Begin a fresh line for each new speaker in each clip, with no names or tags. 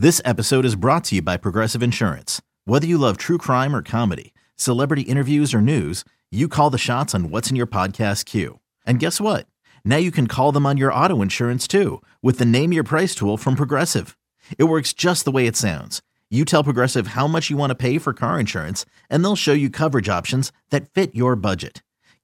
This episode is brought to you by Progressive Insurance. Whether you love true crime or comedy, celebrity interviews or news, you call the shots on what's in your podcast queue. And guess what? Now you can call them on your auto insurance too with the Name Your Price tool from Progressive. It works just the way it sounds. You tell Progressive how much you want to pay for car insurance, and they'll show you coverage options that fit your budget.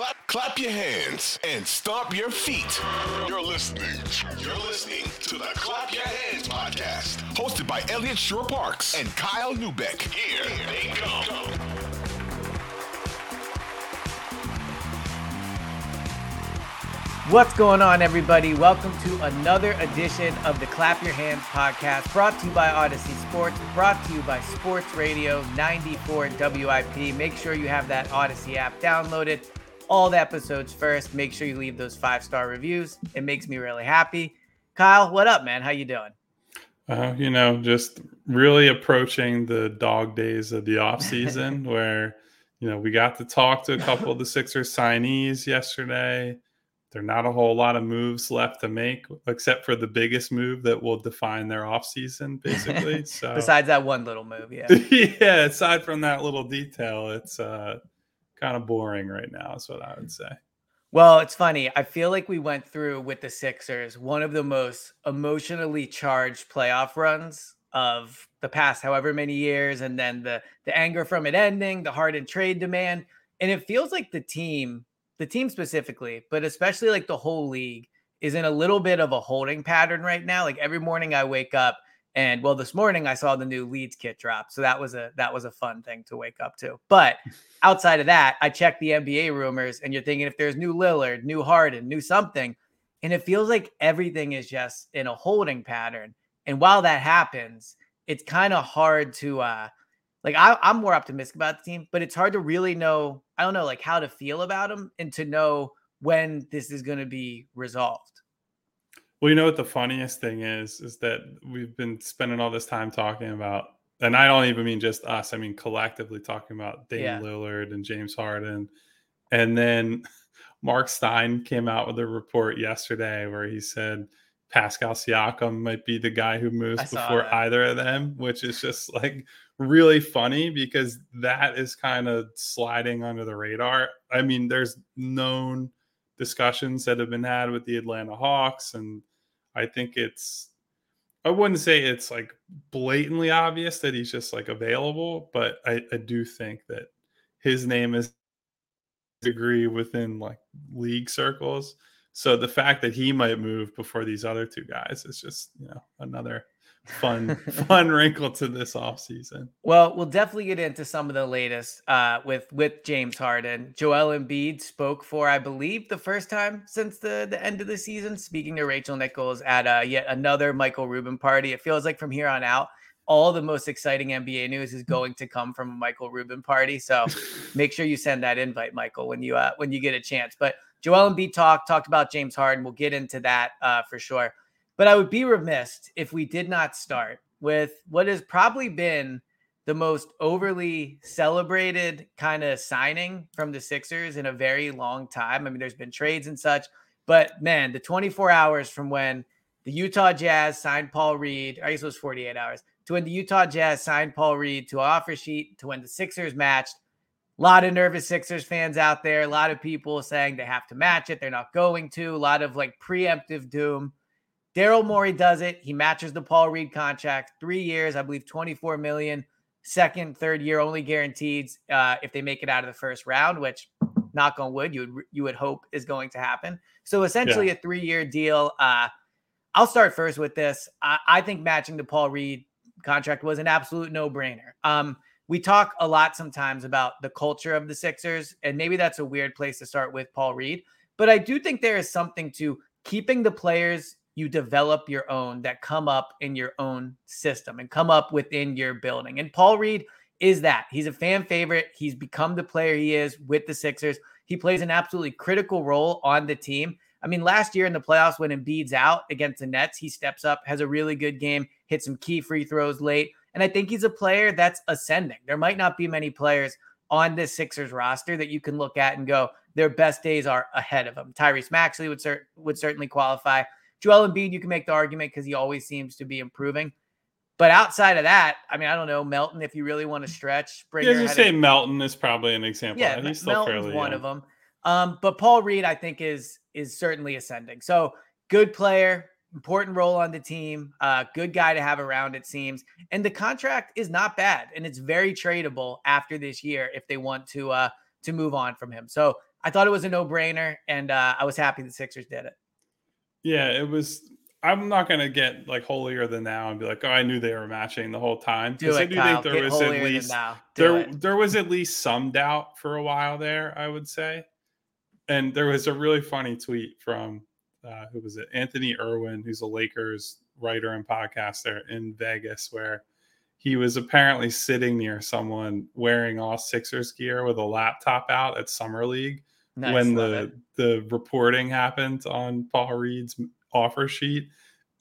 Clap, clap, your hands and stomp your feet. You're listening. You're listening to the Clap Your Hands podcast, hosted by Eliot Shorr-Parks and Kyle Neubeck. Here they come.
What's going on, everybody? Welcome to another edition of the Clap Your Hands podcast, brought to you by Audacy Sports, brought to you by Sports Radio 94 WIP. Make sure you have that Audacy app downloaded. All the episodes first. Make sure you leave those five star reviews. It makes me really happy. Kyle, what up, man? How you doing?
Uh, you know, just really approaching the dog days of the off season where, you know, we got to talk to a couple of the Sixers signees yesterday. There are not a whole lot of moves left to make, except for the biggest move that will define their offseason, basically. So
Besides that one little move, yeah.
yeah, aside from that little detail, it's uh, kind of boring right now, is what I would say.
Well, it's funny. I feel like we went through with the Sixers one of the most emotionally charged playoff runs of the past however many years and then the the anger from it ending, the Harden trade demand, and it feels like the team the team specifically, but especially like the whole league is in a little bit of a holding pattern right now. Like every morning I wake up and well this morning I saw the new leads kit drop. So that was a that was a fun thing to wake up to. But outside of that, I checked the NBA rumors and you're thinking if there's new Lillard, new Harden, new something, and it feels like everything is just in a holding pattern. And while that happens, it's kind of hard to uh like I, I'm more optimistic about the team, but it's hard to really know. I don't know like how to feel about them and to know when this is going to be resolved.
Well, you know what the funniest thing is is that we've been spending all this time talking about, and I don't even mean just us. I mean collectively talking about Dame
Yeah.
Lillard and James Harden, and then Mark Stein came out with a report yesterday where he said Pascal Siakam might be the guy who moves before
that.
either of them, which is just like really funny because that is kind of sliding under the radar. I mean, there's known discussions that have been had with the Atlanta Hawks, and I think it's I wouldn't say it's like blatantly obvious that he's just like available, but I, I do think that his name is degree within like league circles. So the fact that he might move before these other two guys is just, you know, another fun fun wrinkle to this offseason.
Well, we'll definitely get into some of the latest uh, with with James Harden. Joel Embiid spoke for, I believe, the first time since the the end of the season, speaking to Rachel Nichols at uh, yet another Michael Rubin party. It feels like from here on out, all the most exciting NBA news is going to come from a Michael Rubin party. So make sure you send that invite, Michael, when you uh, when you get a chance. But Joel Embiid talked talked about James Harden. We'll get into that uh, for sure. But I would be remiss if we did not start with what has probably been the most overly celebrated kind of signing from the Sixers in a very long time. I mean, there's been trades and such, but man, the 24 hours from when the Utah Jazz signed Paul Reed, I guess it was 48 hours, to when the Utah Jazz signed Paul Reed to offer sheet, to when the Sixers matched. A lot of nervous Sixers fans out there, a lot of people saying they have to match it, they're not going to, a lot of like preemptive doom. Daryl Morey does it. He matches the Paul Reed contract, three years, I believe, 24 million. Second, third year only guaranteed uh, if they make it out of the first round, which, knock on wood, you would you would hope is going to happen. So essentially, a three year deal. Uh, I'll start first with this. I, I think matching the Paul Reed contract was an absolute no brainer. Um, we talk a lot sometimes about the culture of the Sixers, and maybe that's a weird place to start with Paul Reed. But I do think there is something to keeping the players you develop your own that come up in your own system and come up within your building. And Paul Reed is that he's a fan favorite. He's become the player he is with the Sixers. He plays an absolutely critical role on the team. I mean, last year in the playoffs, when Embiid's out against the Nets, he steps up, has a really good game, hits some key free throws late. And I think he's a player that's ascending. There might not be many players on this Sixers roster that you can look at and go, their best days are ahead of them. Tyrese Maxey would, cer- would certainly qualify. Joel Embiid, you can make the argument because he always seems to be improving. But outside of that, I mean, I don't know Melton. If you really want to stretch,
Springer yeah, you say Melton is probably an example.
Yeah, he's still Melton's fairly one young. of them. Um, but Paul Reed, I think, is is certainly ascending. So good player, important role on the team, uh, good guy to have around. It seems, and the contract is not bad, and it's very tradable after this year if they want to uh, to move on from him. So I thought it was a no brainer, and uh, I was happy the Sixers did it.
Yeah, it was I'm not gonna get like holier than now and be like, oh, I knew they were matching the whole time.
Do it, I do Kyle. think there get was at least
there
it.
there was at least some doubt for a while there. I would say, and there was a really funny tweet from uh, who was it? Anthony Irwin, who's a Lakers writer and podcaster in Vegas, where he was apparently sitting near someone wearing all Sixers gear with a laptop out at Summer League nice, when the it. the reporting happened on Paul Reed's offer sheet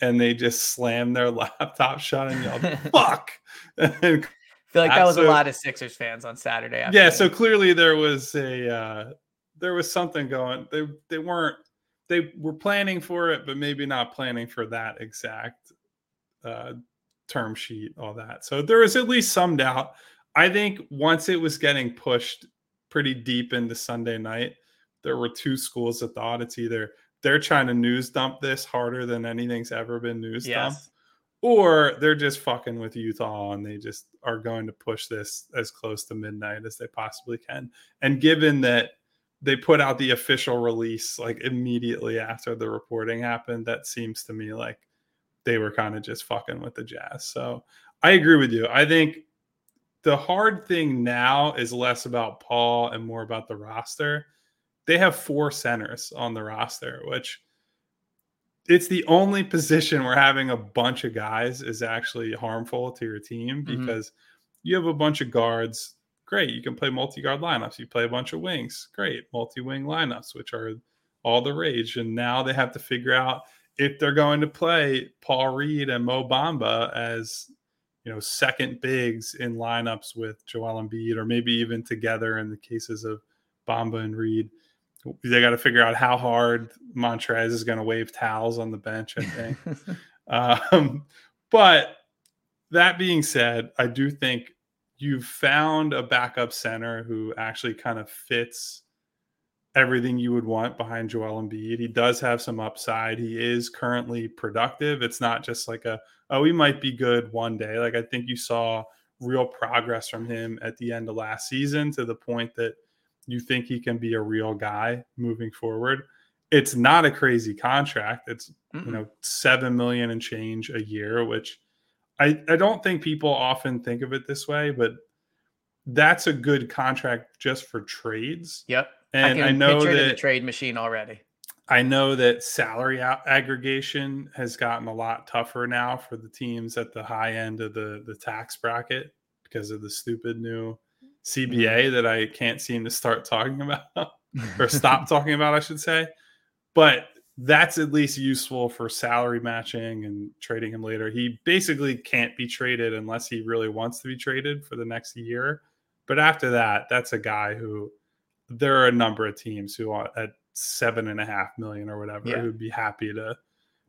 and they just slammed their laptop shut and yelled "fuck." and
I feel like that was so, a lot of Sixers fans on Saturday.
Afternoon. Yeah, so clearly there was a uh, there was something going. They they weren't they were planning for it, but maybe not planning for that exact uh, term sheet, all that. So there was at least some doubt. I think once it was getting pushed pretty deep into Sunday night, there were two schools of thought. It's either they're trying to news dump this harder than anything's ever been news yes. dumped, or they're just fucking with Utah and they just are going to push this as close to midnight as they possibly can. And given that they put out the official release like immediately after the reporting happened, that seems to me like they were kind of just fucking with the Jazz. So I agree with you. I think the hard thing now is less about Paul and more about the roster they have four centers on the roster, which it's the only position where having a bunch of guys is actually harmful to your team mm-hmm. because mm-hmm. you have a bunch of guards. Great. You can play multi guard lineups. You play a bunch of wings. Great. Multi wing lineups, which are all the rage. And now they have to figure out if they're going to play Paul Reed and Mo Bamba as you know second bigs in lineups with Joel Embiid, or maybe even together in the cases of Bamba and Reed they got to figure out how hard Montrez is going to wave towels on the bench. I think. um, but that being said, I do think you've found a backup center who actually kind of fits everything you would want behind Joel Embiid. He does have some upside. He is currently productive. It's not just like a oh he might be good one day. Like I think you saw real progress from him at the end of last season to the point that you think he can be a real guy moving forward. It's not a crazy contract. It's Mm-mm. you know seven million and change a year, which I I don't think people often think of it this way, but that's a good contract just for trades.
Yep.
And I, I know that
the trade machine already.
I know that salary aggregation has gotten a lot tougher now for the teams at the high end of the the tax bracket because of the stupid new CBA mm-hmm. that I can't seem to start talking about or stop talking about, I should say. But that's at least useful for salary matching and trading him later. He basically can't be traded unless he really wants to be traded for the next year. But after that, that's a guy who there are a number of teams who are at seven and a half million or whatever yeah. who'd be happy to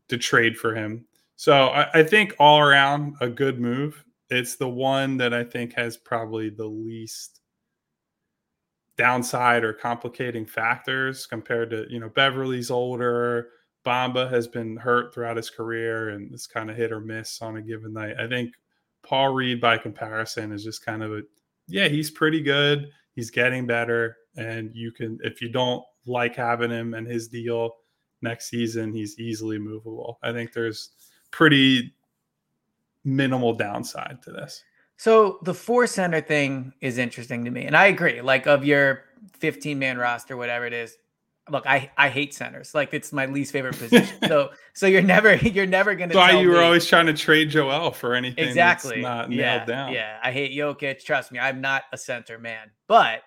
to trade for him. So I, I think all around a good move it's the one that I think has probably the least downside or complicating factors compared to, you know, Beverley's older. Bamba has been hurt throughout his career and it's kind of hit or miss on a given night. I think Paul Reed, by comparison, is just kind of a, yeah, he's pretty good. He's getting better. And you can, if you don't like having him and his deal next season, he's easily movable. I think there's pretty minimal downside to this.
So the four center thing is interesting to me. And I agree. Like of your 15 man roster, whatever it is, look, I I hate centers. Like it's my least favorite position. so so you're never you're never gonna.
Why you
me,
were always trying to trade Joel for anything
exactly
not
yeah,
nailed down.
Yeah, I hate Jokic. Trust me, I'm not a center man. But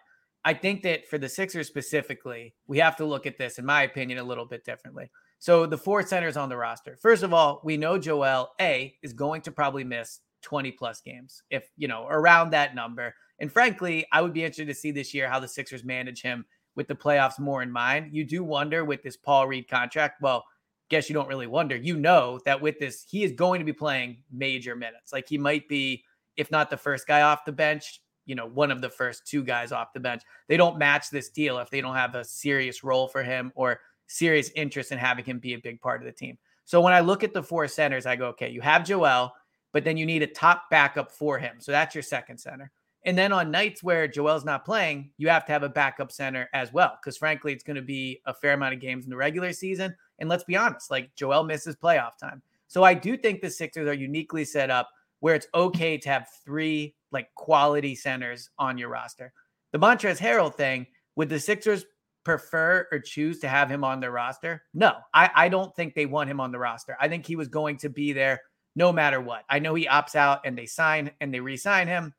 I think that for the Sixers specifically, we have to look at this, in my opinion, a little bit differently. So the four centers on the roster. First of all, we know Joel A is going to probably miss 20 plus games, if you know, around that number. And frankly, I would be interested to see this year how the Sixers manage him with the playoffs more in mind. You do wonder with this Paul Reed contract. Well, guess you don't really wonder. You know that with this, he is going to be playing major minutes. Like he might be, if not the first guy off the bench, you know, one of the first two guys off the bench. They don't match this deal if they don't have a serious role for him or serious interest in having him be a big part of the team. So when I look at the four centers, I go, okay, you have Joel, but then you need a top backup for him. So that's your second center. And then on nights where Joel's not playing, you have to have a backup center as well. Because frankly, it's going to be a fair amount of games in the regular season. And let's be honest, like Joel misses playoff time. So I do think the Sixers are uniquely set up where it's okay to have three like quality centers on your roster. The Montrezl Harrell thing, would the Sixers prefer or choose to have him on their roster? No, I, I don't think they want him on the roster. I think he was going to be there no matter what. I know he opts out and they sign and they re-sign him.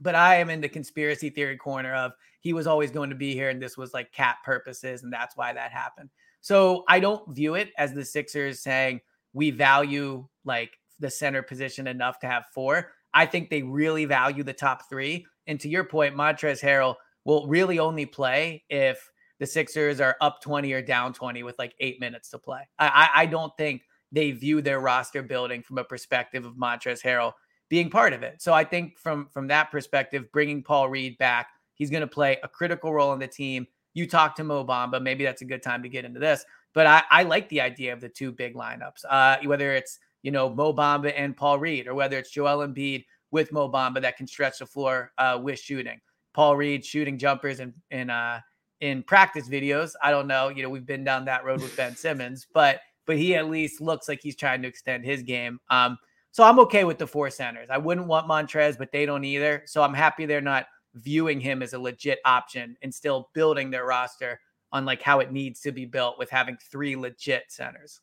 But I am in the conspiracy theory corner of he was always going to be here and this was like cap purposes and that's why that happened. So I don't view it as the Sixers saying we value like the center position enough to have four. I think they really value the top three. And to your point, Montrezl Harrell will really only play if the Sixers are up 20 or down 20 with like eight minutes to play. I, I don't think they view their roster building from a perspective of Montrezl Harrell being part of it. So I think from from that perspective, bringing Paul Reed back, he's going to play a critical role in the team. You talk to Mo Bamba, maybe that's a good time to get into this. But I, I like the idea of the two big lineups, uh, whether it's you know Mo Bamba and Paul Reed, or whether it's Joel Embiid with Mo Bamba that can stretch the floor uh, with shooting. Paul Reed shooting jumpers and and uh, in practice videos. I don't know. You know, we've been down that road with Ben Simmons, but but he at least looks like he's trying to extend his game. Um, so I'm okay with the four centers. I wouldn't want Montrez, but they don't either. So I'm happy they're not viewing him as a legit option and still building their roster on like how it needs to be built with having three legit centers.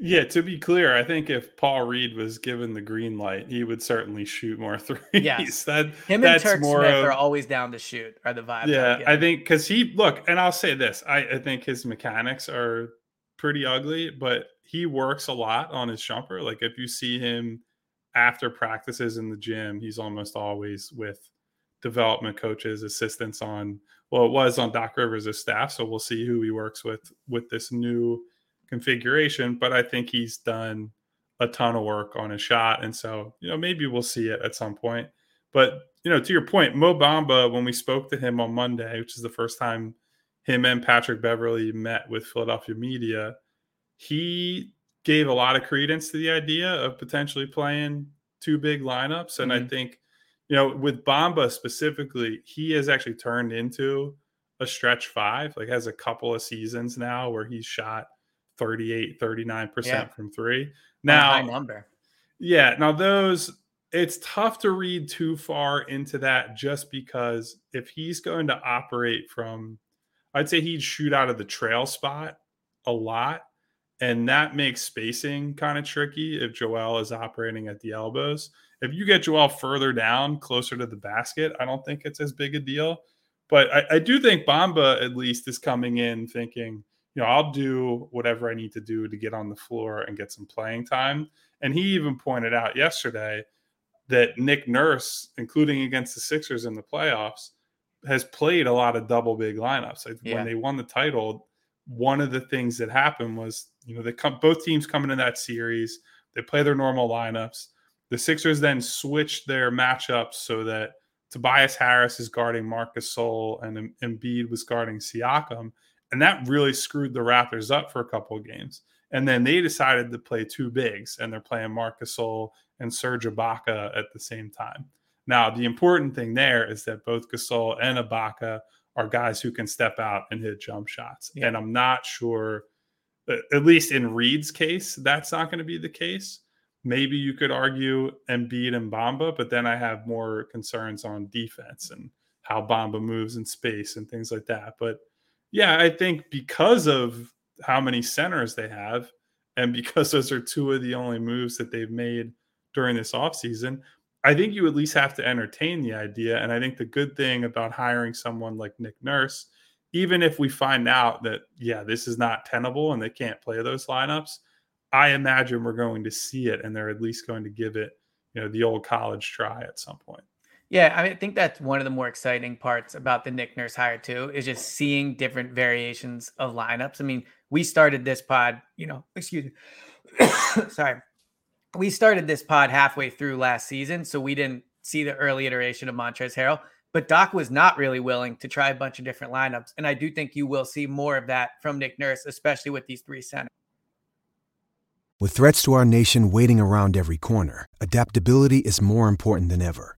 Yeah, to be clear, I think if Paul Reed was given the green light, he would certainly shoot more threes.
Yes.
that
him and Turk Smith of, are always down to shoot. Are the vibe?
Yeah, I think because he look, and I'll say this: I, I think his mechanics are pretty ugly, but he works a lot on his jumper. Like if you see him after practices in the gym, he's almost always with development coaches, assistants on well, it was on Doc Rivers' staff. So we'll see who he works with with this new configuration. But I think he's done a ton of work on his shot. And so, you know, maybe we'll see it at some point. But, you know, to your point, Mo Bamba, when we spoke to him on Monday, which is the first time him and Patrick Beverley met with Philadelphia media, he gave a lot of credence to the idea of potentially playing two big lineups. And mm-hmm. I think, you know, with Bamba specifically, he has actually turned into a stretch five, like has a couple of seasons now where he's shot 38, 39% yeah. from three. Now,
number.
Yeah. Now, those, it's tough to read too far into that just because if he's going to operate from, I'd say he'd shoot out of the trail spot a lot and that makes spacing kind of tricky if Joel is operating at the elbows. If you get Joel further down, closer to the basket, I don't think it's as big a deal. But I, I do think Bamba at least is coming in thinking, you know, I'll do whatever I need to do to get on the floor and get some playing time. And he even pointed out yesterday that Nick Nurse, including against the Sixers in the playoffs, has played a lot of double big lineups. Like yeah. When they won the title, one of the things that happened was you know, they come both teams come into that series. They play their normal lineups. The Sixers then switched their matchups so that Tobias Harris is guarding Marcus Gasol and Embiid was guarding Siakam, and that really screwed the Raptors up for a couple of games. And then they decided to play two bigs, and they're playing Marc Gasol and Serge Ibaka at the same time. Now, the important thing there is that both Gasol and Ibaka are guys who can step out and hit jump shots. Yeah. And I'm not sure – at least in Reed's case, that's not going to be the case. Maybe you could argue Embiid and Bamba, but then I have more concerns on defense and how Bamba moves in space and things like that. But Yeah, I think because of how many centers they have, and because those are two of the only moves that they've made during this offseason, I think you at least have to entertain the idea. And I think the good thing about hiring someone like Nick Nurse, even if we find out that, yeah, this is not tenable and they can't play those lineups, I imagine we're going to see it and they're at least going to give it, you know, the old college try at some point.
Yeah, I, mean, I think that's one of the more exciting parts about the Nick Nurse hire too, is just seeing different variations of lineups. I mean, we started this pod, you know, excuse me, sorry, we started this pod halfway through last season, so we didn't see the early iteration of Montrezl Harrell. But Doc was not really willing to try a bunch of different lineups, and I do think you will see more of that from Nick Nurse, especially with these three centers.
With threats to our nation waiting around every corner, adaptability is more important than ever.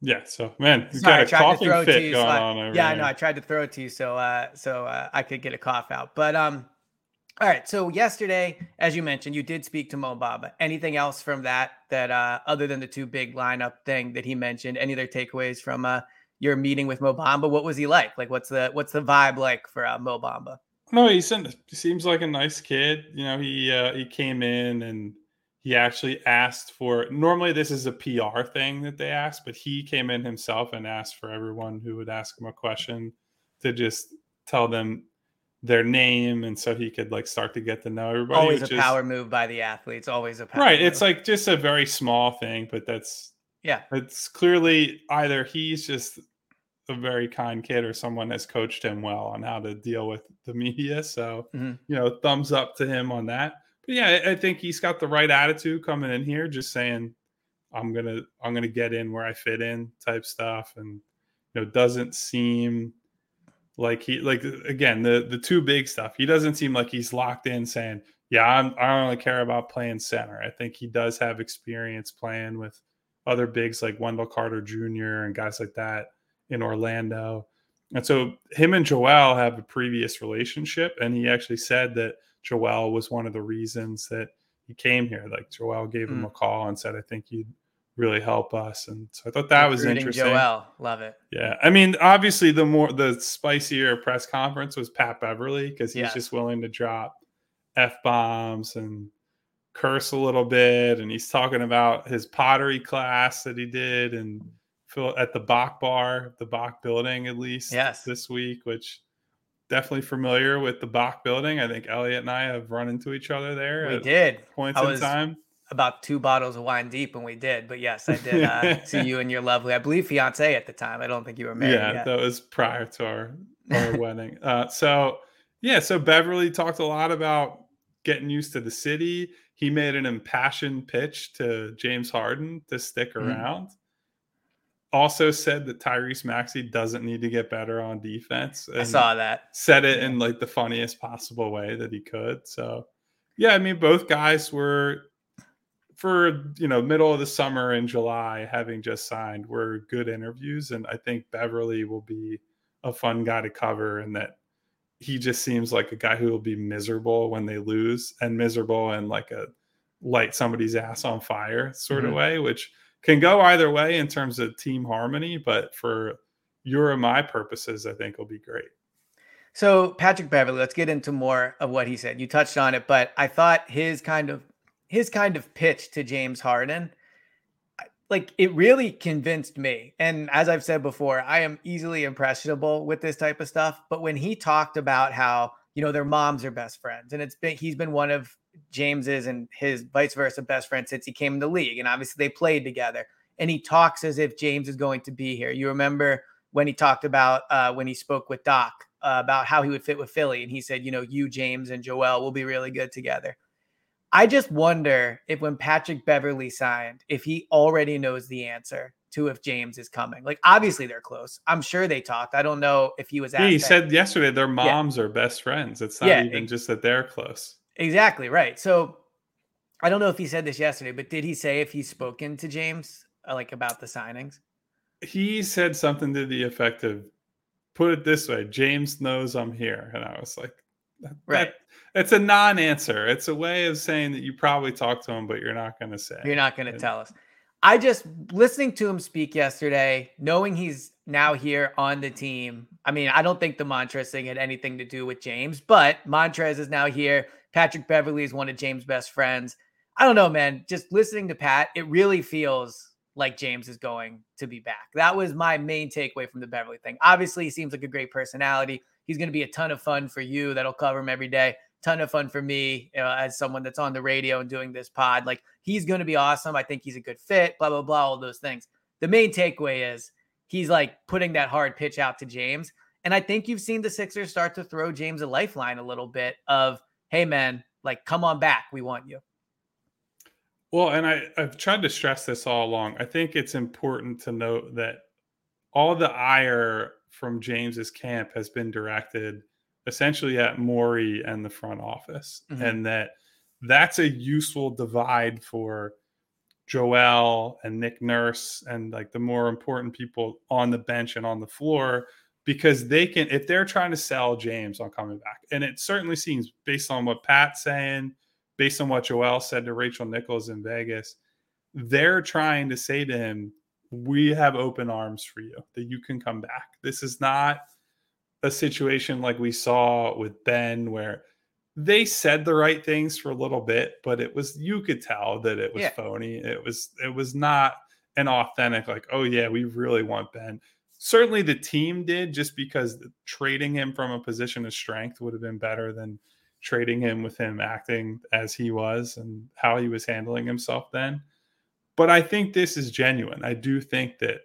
Yeah, so man, you
Sorry,
got a coughing fit
you,
going
so I-
on over
yeah, I know. I tried to throw it to you so uh, so uh, I could get a cough out. But um, all right. So yesterday, as you mentioned, you did speak to Mo Bamba. Anything else from that that uh, other than the two big lineup thing that he mentioned? Any other takeaways from uh, your meeting with Mo Bamba? What was he like? Like, what's the what's the vibe like for uh, Mo Bamba?
No, he seems- he seems like a nice kid. You know, he uh, he came in and he actually asked for. Normally, this is a PR thing that they ask, but he came in himself and asked for everyone who would ask him a question to just tell them their name, and so he could like start to get to know everybody.
Always a
is-
power move by the athletes. Always a power
right. It's like just a very small thing, but that's
yeah,
it's clearly either he's just a very kind kid or someone has coached him well on how to deal with the media. So,
Mhm.
you know, thumbs up to him on that. Yeah, I I think he's got the right attitude coming in here, just saying, I'm gonna I'm gonna get in where I fit in type stuff. And you know, doesn't seem like he like again, the the two big stuff. He doesn't seem like he's locked in saying, Yeah, I'm I don't really care about playing center. I think he does have experience playing with other bigs like Wendell Carter Jr. and guys like that in Orlando. And so him and Joel have a previous relationship, and he actually said that Joel was one of the reasons that he came here. Like Joel gave him
Mm.
a call and said, "I think you'd really help us." And so I thought that was
Recruiting
interesting.
Joel, love it.
Yeah, I mean, obviously, the more the spicier press conference was Pat Beverley because he's
Yes.
just willing to drop f bombs and curse a little bit, and he's talking about his pottery class that he did and at the Bok Bar, the Bok Building, at least
Yes.
this week, which definitely familiar with the Bok Building. I think Elliot and I have run into each other there.
We did
points
I
in time.
about two bottles of wine deep when we did. But yes, I did uh, see you and your lovely, I believe, fiance at the time. I don't think you were married
yeah
yet.
that was prior to our, our wedding uh so yeah so beverley talked a lot about getting used to the city he made an impassioned pitch to james harden to stick
Mhm.
around also said that tyrese maxey doesn't need to get better on defense
I saw that.
said it in like the funniest possible way that he could so yeah i mean both guys were for you know middle of the summer in july having just signed were good interviews and i think beverley will be a fun guy to cover and that he just seems like a guy who will be miserable when they lose and miserable and like a light somebody's ass on fire sort
Mhm.
of way which can go either way in terms of team harmony but for your and my purposes i think will be great
So Patrick Beverley, let's get into more of what he said. You touched on it, but I thought his kind of his kind of pitch to James Harden, like it really convinced me. And as I've said before, I am easily impressionable with this type of stuff. But when he talked about how you know their moms are best friends, and it's been he's been one of James's and his vice versa best friend since he came in the league. And obviously they played together. And he talks as if James is going to be here. You remember when he talked about uh, when he spoke with Doc uh, about how he would fit with Philly. And he said, you know, you, James, and Joel will be really good together. I just wonder if when Patrick Beverley signed, if he already knows the answer to if James is coming. Like obviously they're close. I'm sure they talked. I don't know if he was.
Yeah, he said yesterday their moms yeah. are best friends. It's not yeah, even it, just that they're close.
Exactly right. So I don't know if he said this yesterday, but did he say if he's spoken to James uh, like about the signings?
He said something to the effect of, "Put it this way, James knows I'm here," and I was like, that, "Right." That, it's a non-answer. It's a way of saying that you probably talked to him, but you're not going to say.
You're not going to tell us. I just listening to him speak yesterday, knowing he's now here on the team. I mean, I don't think the Montrez thing had anything to do with James, but Montrez is now here. Patrick Beverley is one of James' best friends. I don't know, man. Just listening to Pat, it really feels like James is going to be back. That was my main takeaway from the Beverley thing. Obviously, he seems like a great personality. He's going to be a ton of fun for you. That'll cover him every day ton of fun for me you know, as someone that's on the radio and doing this pod. Like he's going to be awesome. I think he's a good fit, blah, blah, blah, all those things. The main takeaway is he's like putting that hard pitch out to James. And I think you've seen the Sixers start to throw James a lifeline a little bit of, hey, man, like, come on back. We want you.
Well, and I, I've tried to stress this all along. I think it's important to note that all the ire from James's camp has been directed essentially at Morey and the front office, mm-hmm. and that that's a useful divide for Joel and Nick Nurse and like the more important people on the bench and on the floor because they can if they're trying to sell James on coming back, and it certainly seems based on what Pat's saying, based on what Joel said to Rachel Nichols in Vegas, they're trying to say to him, "We have open arms for you that you can come back. This is not." A situation like we saw with Ben where they said the right things for a little bit, but it was you could tell that it was yeah. phony. It was it was not an authentic, like, oh yeah, we really want Ben. Certainly the team did just because trading him from a position of strength would have been better than trading him with him acting as he was and how he was handling himself then. But I think this is genuine. I do think that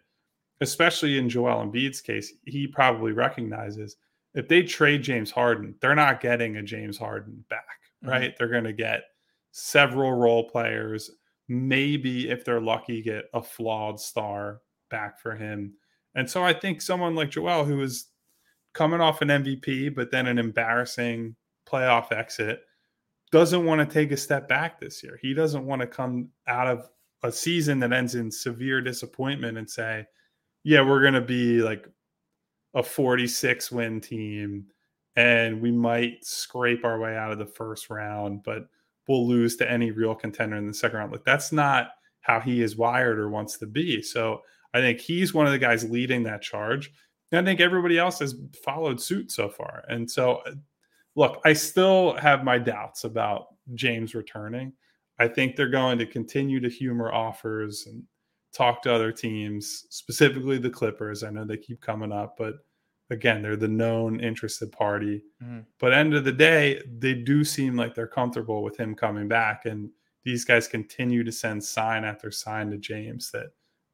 especially in Joel Embiid's case, he probably recognizes if they trade James Harden, they're not getting a James Harden back, mm-hmm. right? Mm-hmm. They're going to get several role players, maybe if they're lucky, get a flawed star back for him. And so I think someone like Joel, who is coming off an MVP, but then an embarrassing playoff exit, doesn't want to take a step back this year. He doesn't want to come out of a season that ends in severe disappointment and say, yeah, we're going to be like a 46 win team and we might scrape our way out of the first round, but we'll lose to any real contender in the second round. Like that's not how he is wired or wants to be. So I think he's one of the guys leading that charge. And I think everybody else has followed suit so far. And so, uh, look, I still have my doubts about James returning. I think they're going to continue to humor offers and talk to other teams, specifically the Clippers. I know they keep coming up, but again, they're the known interested party. Mm-hmm. But end of the day, they do seem like they're comfortable with him coming back, and these guys continue to send sign after sign to James that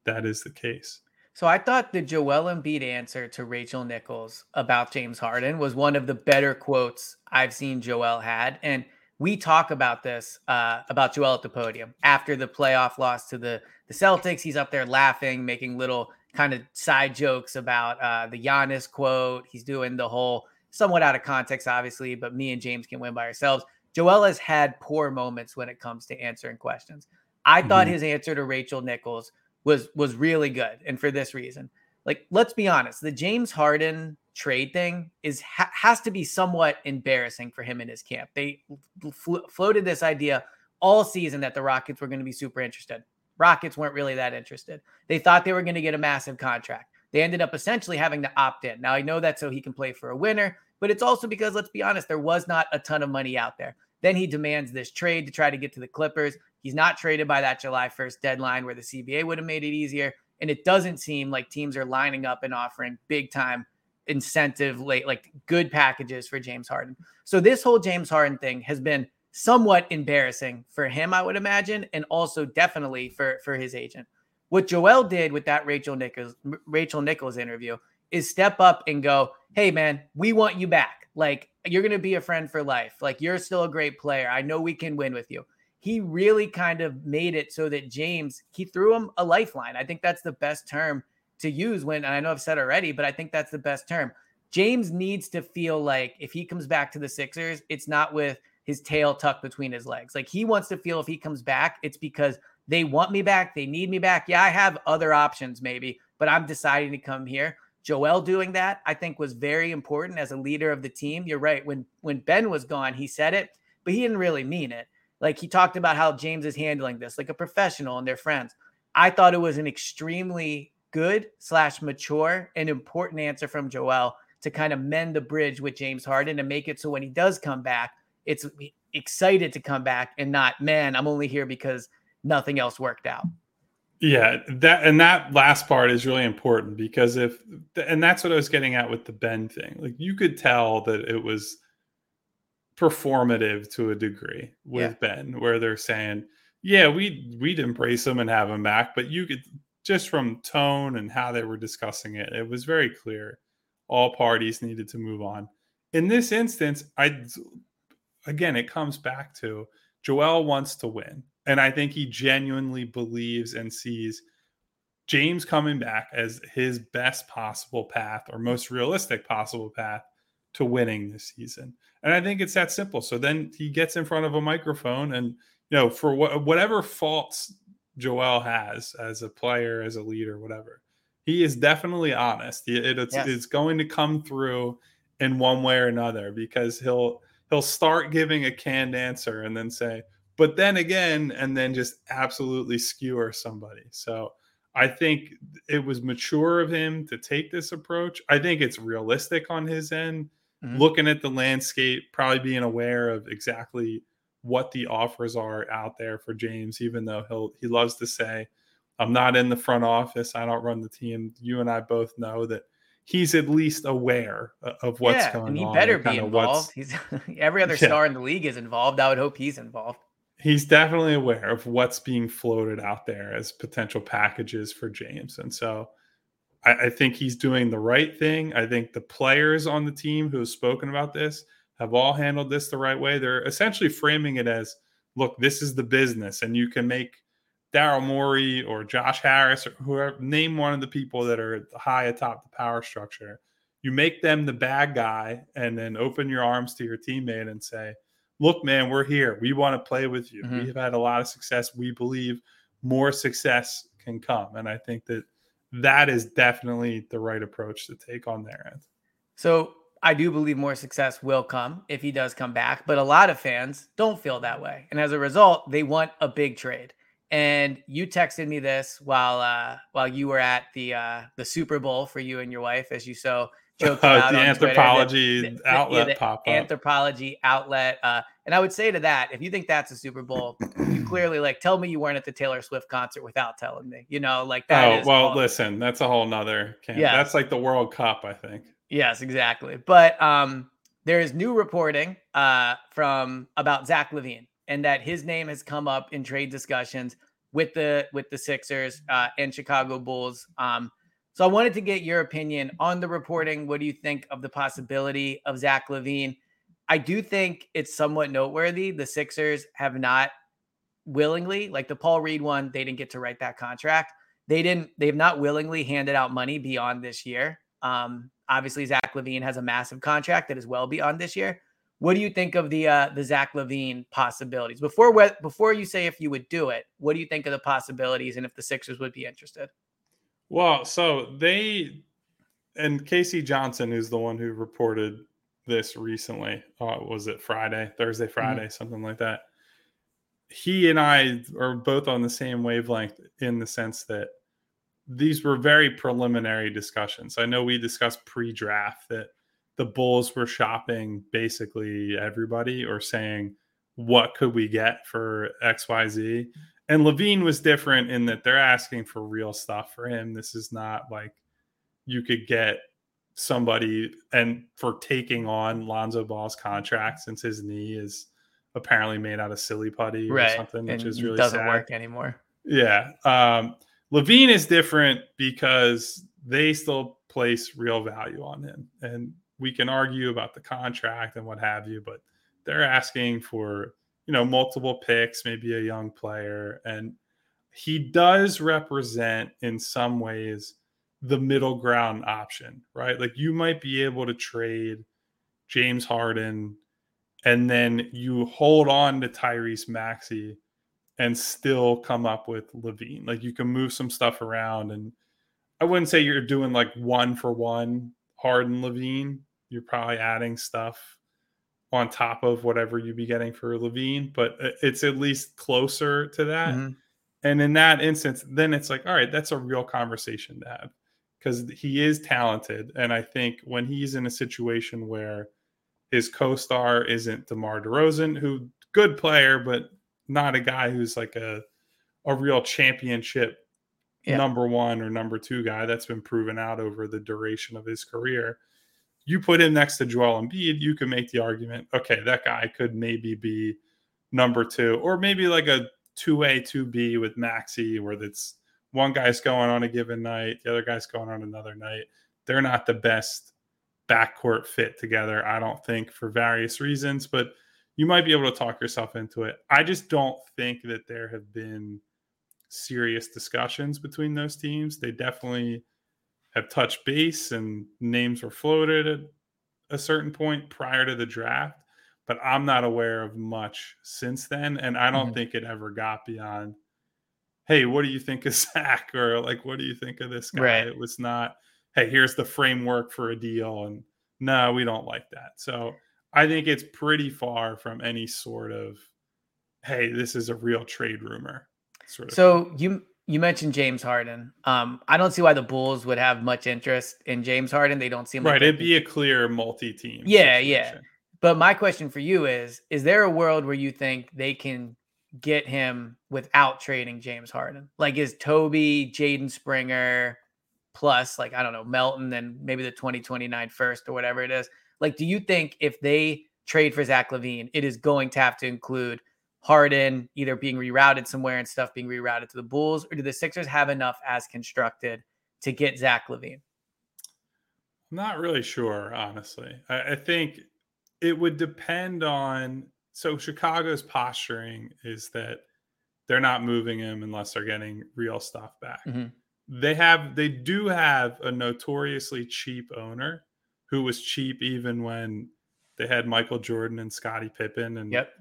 that is the case.
So I thought the Joel Embiid answer to Rachel Nichols about James Harden was one of the better quotes I've seen Joel had, and we talk about this uh, about Joel at the podium after the playoff loss to the the Celtics. He's up there laughing, making little kind of side jokes about uh, the Giannis quote. He's doing the whole somewhat out of context, obviously, but me and James can win by ourselves. Joel has had poor moments when it comes to answering questions. I mm-hmm. thought his answer to Rachel Nichols was was really good, and for this reason, like let's be honest, the James Harden trade thing is ha- has to be somewhat embarrassing for him in his camp. They flo- floated this idea all season that the Rockets were going to be super interested. Rockets weren't really that interested. They thought they were going to get a massive contract. They ended up essentially having to opt in. Now I know that so he can play for a winner, but it's also because let's be honest, there was not a ton of money out there. Then he demands this trade to try to get to the Clippers. He's not traded by that July 1st deadline where the CBA would have made it easier. And it doesn't seem like teams are lining up and offering big time incentive late like good packages for James Harden. So this whole James Harden thing has been somewhat embarrassing for him, I would imagine, and also definitely for for his agent. What Joel did with that Rachel Nichols Rachel Nichols interview is step up and go, "Hey man, we want you back. Like you're going to be a friend for life. Like you're still a great player. I know we can win with you." He really kind of made it so that James, he threw him a lifeline. I think that's the best term to use when and I know I've said already, but I think that's the best term. James needs to feel like if he comes back to the Sixers, it's not with his tail tucked between his legs. Like he wants to feel if he comes back, it's because they want me back, they need me back. Yeah, I have other options maybe, but I'm deciding to come here. Joel doing that, I think, was very important as a leader of the team. You're right. When when Ben was gone, he said it, but he didn't really mean it. Like he talked about how James is handling this, like a professional and their friends. I thought it was an extremely good slash mature and important answer from Joel to kind of mend the bridge with James Harden and make it so when he does come back, it's excited to come back and not, man, I'm only here because nothing else worked out.
Yeah, that and that last part is really important because if and that's what I was getting at with the Ben thing. Like you could tell that it was performative to a degree with yeah. Ben, where they're saying, "Yeah, we we'd embrace him and have him back," but you could just from tone and how they were discussing it, it was very clear all parties needed to move on. In this instance, I again, it comes back to Joel wants to win. And I think he genuinely believes and sees James coming back as his best possible path or most realistic possible path to winning this season. And I think it's that simple. So then he gets in front of a microphone and, you know, for wh- whatever faults Joel has as a player, as a leader, whatever, he is definitely honest. It, it's, yes. it's going to come through in one way or another because he'll he'll start giving a canned answer and then say, but then again, and then just absolutely skewer somebody. So I think it was mature of him to take this approach. I think it's realistic on his end, mm-hmm. looking at the landscape, probably being aware of exactly what the offers are out there for James, even though he'll he loves to say, I'm not in the front office. I don't run the team. You and I both know that he's at least aware of what's yeah, going
and he
on.
better be involved. He's every other yeah. star in the league is involved. I would hope he's involved.
He's definitely aware of what's being floated out there as potential packages for James. And so I, I think he's doing the right thing. I think the players on the team who have spoken about this have all handled this the right way. They're essentially framing it as look, this is the business, and you can make Daryl Morey or Josh Harris or whoever name one of the people that are high atop the power structure. You make them the bad guy and then open your arms to your teammate and say, Look, man, we're here. We want to play with you. Mm-hmm. We've had a lot of success. We believe more success can come. And I think that that is definitely the right approach to take on their end.
So I do believe more success will come if he does come back, but a lot of fans don't feel that way. And as a result, they want a big trade. And you texted me this while uh, while you were at the uh, the Super Bowl for you and your wife, as you so joked about
the anthropology
the,
the, outlet yeah, pop
anthropology outlet. Uh, and I would say to that, if you think that's a Super Bowl, you clearly like tell me you weren't at the Taylor Swift concert without telling me. You know, like that.
Oh well, listen, that's a whole nother. Yeah, that's like the World Cup, I think.
Yes, exactly. But um, there is new reporting uh, from about Zach LaVine and that his name has come up in trade discussions with the with the Sixers uh, and Chicago Bulls. Um, so I wanted to get your opinion on the reporting. What do you think of the possibility of Zach LaVine? I do think it's somewhat noteworthy. The Sixers have not willingly, like the Paul Reed one, they didn't get to write that contract. They didn't. They have not willingly handed out money beyond this year. Um, obviously, Zach LaVine has a massive contract that is well beyond this year. What do you think of the uh, the Zach LaVine possibilities? Before before you say if you would do it, what do you think of the possibilities and if the Sixers would be interested?
Well, so they and K.C. Johnson, is the one who reported this recently, uh, was it Friday, Thursday, mm-hmm. Friday, mm-hmm. something like that. He and I are both on the same wavelength in the sense that these were very preliminary discussions. I know we discussed pre-draft that the Bulls were shopping basically everybody or saying, what could we get for XYZ? And LaVine was different in that they're asking for real stuff for him. This is not like you could get somebody and for taking on Lonzo Ball's contract since his knee is apparently made out of silly putty
right.
or something, which
and
is really
doesn't
sad.
work anymore.
Yeah. Um, LaVine is different because they still place real value on him. And we can argue about the contract and what have you, but they're asking for, you know, multiple picks, maybe a young player. And he does represent in some ways the middle ground option, right? Like you might be able to trade James Harden and then you hold on to Tyrese Maxey and still come up with LaVine. Like you can move some stuff around and I wouldn't say you're doing like one for one Harden LaVine. You're probably adding stuff on top of whatever you'd be getting for LaVine, but it's at least closer to that. Mm-hmm. And in that instance, then it's like, all right, that's a real conversation to have because he is talented. And I think when he's in a situation where his co-star isn't DeMar DeRozan, who good player, but not a guy who's like a a real championship yeah. number one or number two guy that's been proven out over the duration of his career. You put him next to Joel Embiid, you can make the argument, okay, that guy could maybe be number two, or maybe like a two A, two B with Maxey, where that's one guy's going on a given night, the other guy's going on another night. They're not the best backcourt fit together, I don't think, for various reasons, but you might be able to talk yourself into it. I just don't think that there have been serious discussions between those teams. They definitely have touched base and names were floated at a certain point prior to the draft, but I'm not aware of much since then. And I don't mm-hmm. think it ever got beyond, hey, what do you think of Zach? Or like, what do you think of this guy? Right. It was not, hey, here's the framework for a deal. And no, we don't like that. So I think it's pretty far from any sort of, hey, this is a real trade rumor.
Sort of so you you mentioned James Harden. Um, I don't see why the Bulls would have much interest in James Harden. They don't seem
right. Like it'd be a clear multi-team.
Yeah, situation. yeah. But my question for you is: Is there a world where you think they can get him without trading James Harden? Like, is Toby, Jaden Springer, plus like I don't know Melton and maybe the 2029 first or whatever it is. Like, do you think if they trade for Zach LaVine, it is going to have to include Harden either being rerouted somewhere and stuff being rerouted to the Bulls, or do the Sixers have enough as constructed to get Zach LaVine?
I'm not really sure, honestly. I, I think it would depend on. So Chicago's posturing is that they're not moving him unless they're getting real stuff back. Mm-hmm they have they do have a notoriously cheap owner who was cheap even when they had Michael Jordan and Scottie Pippen and
yep.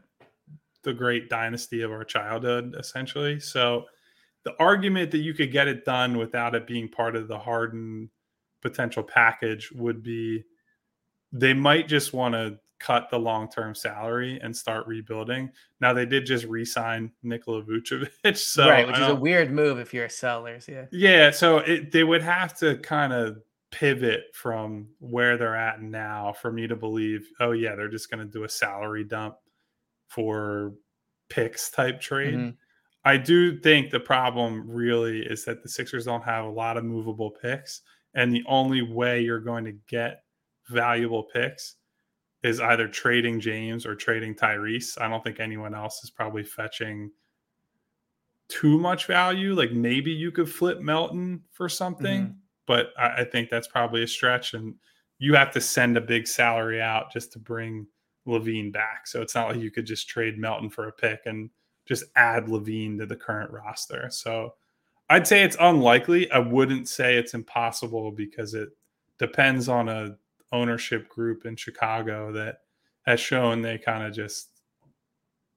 the great dynasty of our childhood, essentially. So the argument that you could get it done without it being part of the Harden potential package would be they might just want to cut the long term salary and start rebuilding. Now they did just re-sign Nikola Vucevic, so
right, which is a weird move if you're a sellers, yeah.
Yeah, so it, they would have to kind of pivot from where they're at now for me to believe, oh yeah, they're just going to do a salary dump for picks type trade. Mm-hmm. I do think the problem really is that the Sixers don't have a lot of movable picks, and the only way you're going to get valuable picks is either trading James or trading Tyrese. I don't think anyone else is probably fetching too much value. Like maybe you could flip Melton for something, mm-hmm. But I, I, think that's probably a stretch. And you have to send a big salary out just to bring LaVine back. So it's not like you could just trade Melton for a pick and just add LaVine to the current roster. So I'd say it's unlikely. I wouldn't say it's impossible because it depends on a ownership group in Chicago that has shown they kind of just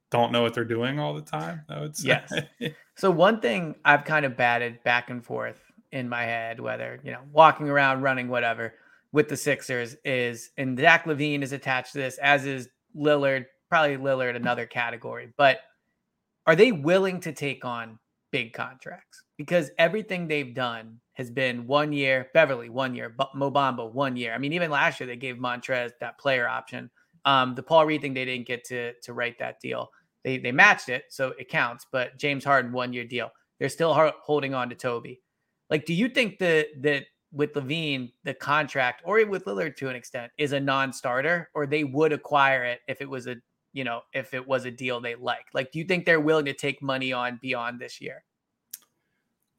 don't know what they're doing all the time. I would say.
Yes. so one thing I've kind of batted back and forth in my head, whether you know walking around, running, whatever, with the Sixers is, and Zach LaVine is attached to this, as is Lillard, probably Lillard another category. But are they willing to take on big contracts? Because everything they've done has been one year, Beverley, one year, Mo Bamba, one year. I mean, even last year they gave Montrez that player option. Um, the Paul Reed thing they didn't get to to write that deal. They they matched it, so it counts. But James Harden one year deal. They're still holding on to Toby. Like, do you think that that with LaVine, the contract or even with Lillard to an extent is a non-starter, or they would acquire it if it was a you know, if it was a deal they like? Like, do you think they're willing to take money on beyond this year?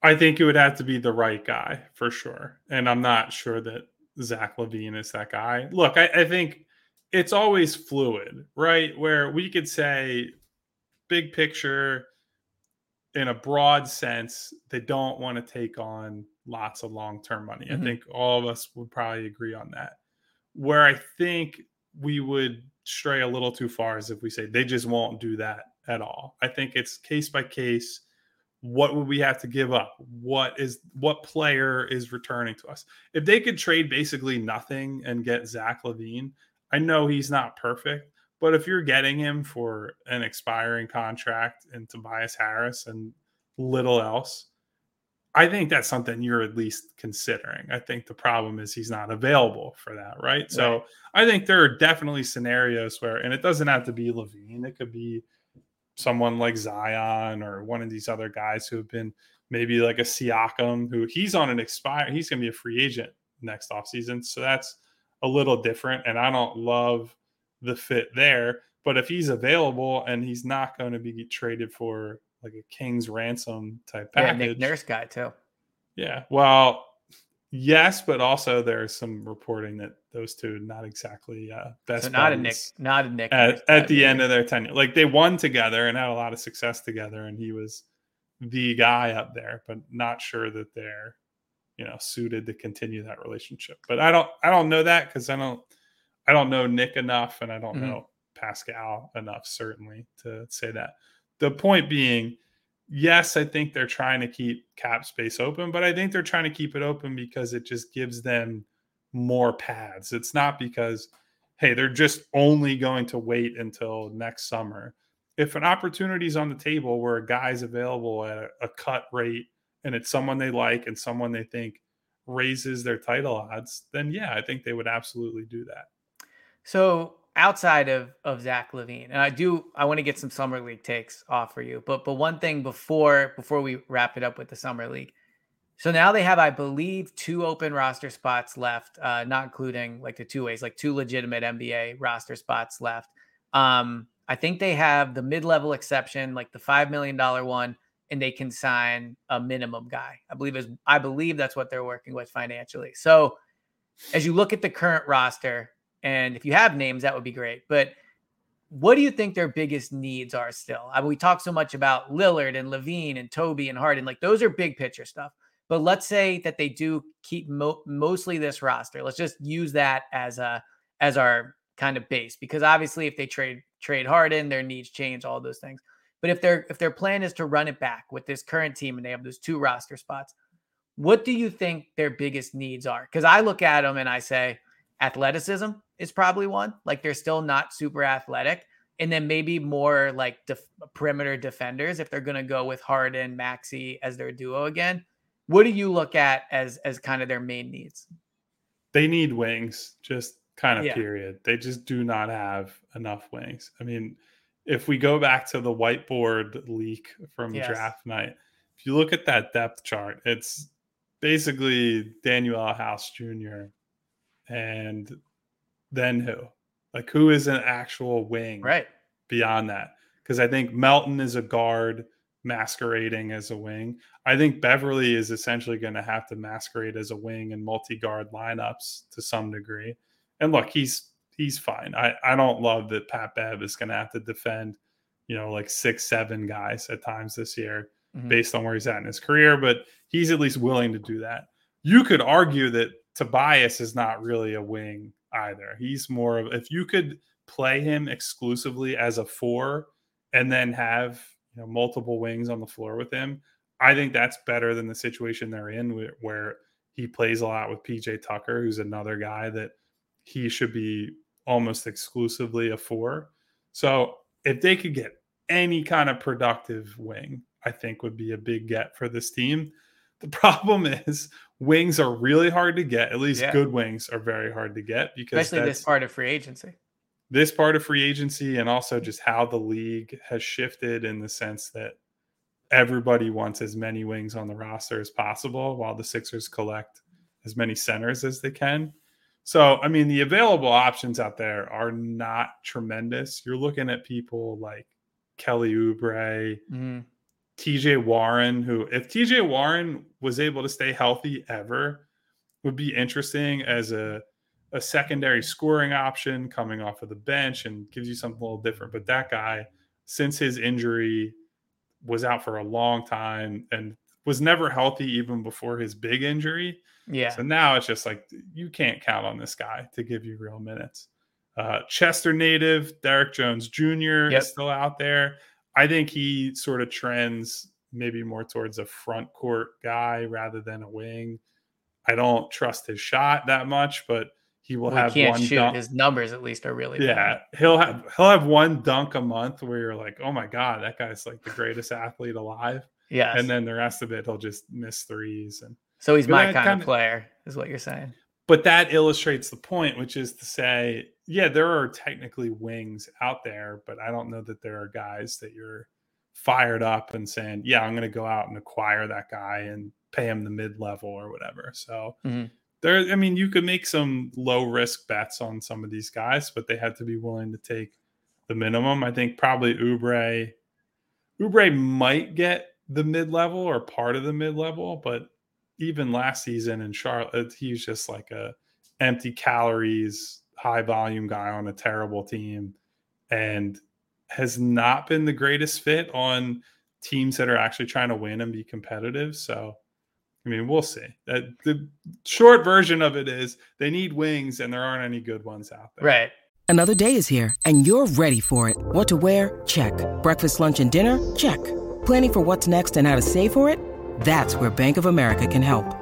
I think it would have to be the right guy for sure. And I'm not sure that Zach LaVine is that guy. Look, I, I think it's always fluid, right? Where we could say, big picture, in a broad sense, they don't want to take on lots of long term money. Mm-hmm. I think all of us would probably agree on that. Where I think we would stray a little too far is if we say they just won't do that at all. I think it's case by case. What would we have to give up? What is what player is returning to us? If they could trade basically nothing and get Zach LaVine, I know he's not perfect, but if you're getting him for an expiring contract and Tobias Harris and little else, I think that's something you're at least considering. I think the problem is he's not available for that, right? right. So I think there are definitely scenarios where, and it doesn't have to be LaVine, it could be someone like Zion or one of these other guys who have been maybe like a Siakam, who he's on an expire, he's going to be a free agent next offseason. So that's a little different. And I don't love the fit there. But if he's available and he's not going to be traded for like a king's ransom type package,
yeah, Nick Nurse guy too.
Yeah, well, yes, but also there's some reporting that those two not exactly uh, best.
So not a Nick, not a Nick.
At, at the end of their tenure, like they won together and had a lot of success together, and he was the guy up there, but not sure that they're you know suited to continue that relationship. But I don't, I don't know that because I don't I don't know Nick enough, and I don't mm-hmm. know Pascal enough, certainly, to say that. The point being, yes, I think they're trying to keep cap space open, but I think they're trying to keep it open because it just gives them more pads. It's not because, hey, they're just only going to wait until next summer. If an opportunity is on the table where a guy's available at a, a cut rate and it's someone they like and someone they think raises their title odds, then yeah, I think they would absolutely do that.
So outside of of Zach LaVine, and I do I want to get some summer league takes off for you. But but one thing before before we wrap it up with the summer league. So now they have, I believe, two open roster spots left, uh, not including like the two ways, like two legitimate NBA roster spots left. Um, I think they have the mid-level exception, like the five million dollar one, and they can sign a minimum guy. I believe is I believe that's what they're working with financially. So as you look at the current roster, and if you have names, that would be great. But what do you think their biggest needs are still? I mean, we talk so much about Lillard and LaVine and Toby and Harden. Like those are big picture stuff. But let's say that they do keep mo- mostly this roster. Let's just use that as a as our kind of base because obviously if they trade trade Harden, their needs change, all those things. But if their if their plan is to run it back with this current team and they have those two roster spots, what do you think their biggest needs are? Because I look at them and I say athleticism is probably one. Like they're still not super athletic. And then maybe more like def- perimeter defenders if they're going to go with Harden, Maxey as their duo again. What do you look at as as kind of their main needs?
They need wings, just kind of yeah. period. They just do not have enough wings. I mean, if we go back to the whiteboard leak from yes. draft night, if you look at that depth chart, it's basically Danuel House Jr. and then who? Like who is an actual wing
right
beyond that? Because I think Melton is a guard masquerading as a wing. I think Beverley is essentially going to have to masquerade as a wing in multi-guard lineups to some degree. And look, he's he's fine. I, I don't love that Pat Bev is going to have to defend, you know, like six, seven guys at times this year mm-hmm. based on where he's at in his career, but he's at least willing to do that. You could argue that Tobias is not really a wing either. He's more of if you could play him exclusively as a four and then have you know multiple wings on the floor with him, I think that's better than the situation they're in where he plays a lot with PJ Tucker, who's another guy that he should be almost exclusively a four. So if they could get any kind of productive wing, I think would be a big get for this team. The problem is wings are really hard to get. At least yeah. good wings are very hard to get because
especially this part of free agency.
This part of free agency, and also just how the league has shifted in the sense that everybody wants as many wings on the roster as possible, while the Sixers collect as many centers as they can. So, I mean, the available options out there are not tremendous. You're looking at people like Kelly Oubre,
Mm-hmm.
TJ Warren, who, if TJ Warren was able to stay healthy ever, would be interesting as a, a secondary scoring option coming off of the bench and gives you something a little different. But that guy, since his injury, was out for a long time and was never healthy even before his big injury.
Yeah.
So now it's just like you can't count on this guy to give you real minutes. Uh, Chester native Derrick Jones Jr.
Yep.
is still out there. I think he sort of trends maybe more towards a front court guy rather than a wing. I don't trust his shot that much, but he will
Well,
have
he
one
shoot.
dunk.
His numbers at least are really
Yeah,
bad.
he'll have he'll have one dunk a month where you're like, oh my god, that guy's like the greatest athlete alive.
Yeah,
And then the rest of it, he'll just miss threes and
so he's my kind
kinda-
of player, is what you're saying.
but that illustrates the point, which is to say, yeah, there are technically wings out there, but I don't know that there are guys that you're fired up and saying, yeah, I'm going to go out and acquire that guy and pay him the mid level or whatever. So
Mhm.
there, I mean, you could make some low risk bets on some of these guys, but they have to be willing to take the minimum. I think probably Oubre, Oubre might get the mid level or part of the mid level, but even last season in Charlotte, he's just like a empty calories, high volume guy on a terrible team, and has not been the greatest fit on teams that are actually trying to win and be competitive. So, I mean, we'll see. That the short version of it is they need wings, and there aren't any good ones out there.
Right.
Another day is here, and you're ready for it. What to wear? Check. Breakfast, lunch, and dinner? Check. Planning for what's next and how to save for it? That's where Bank of America can help.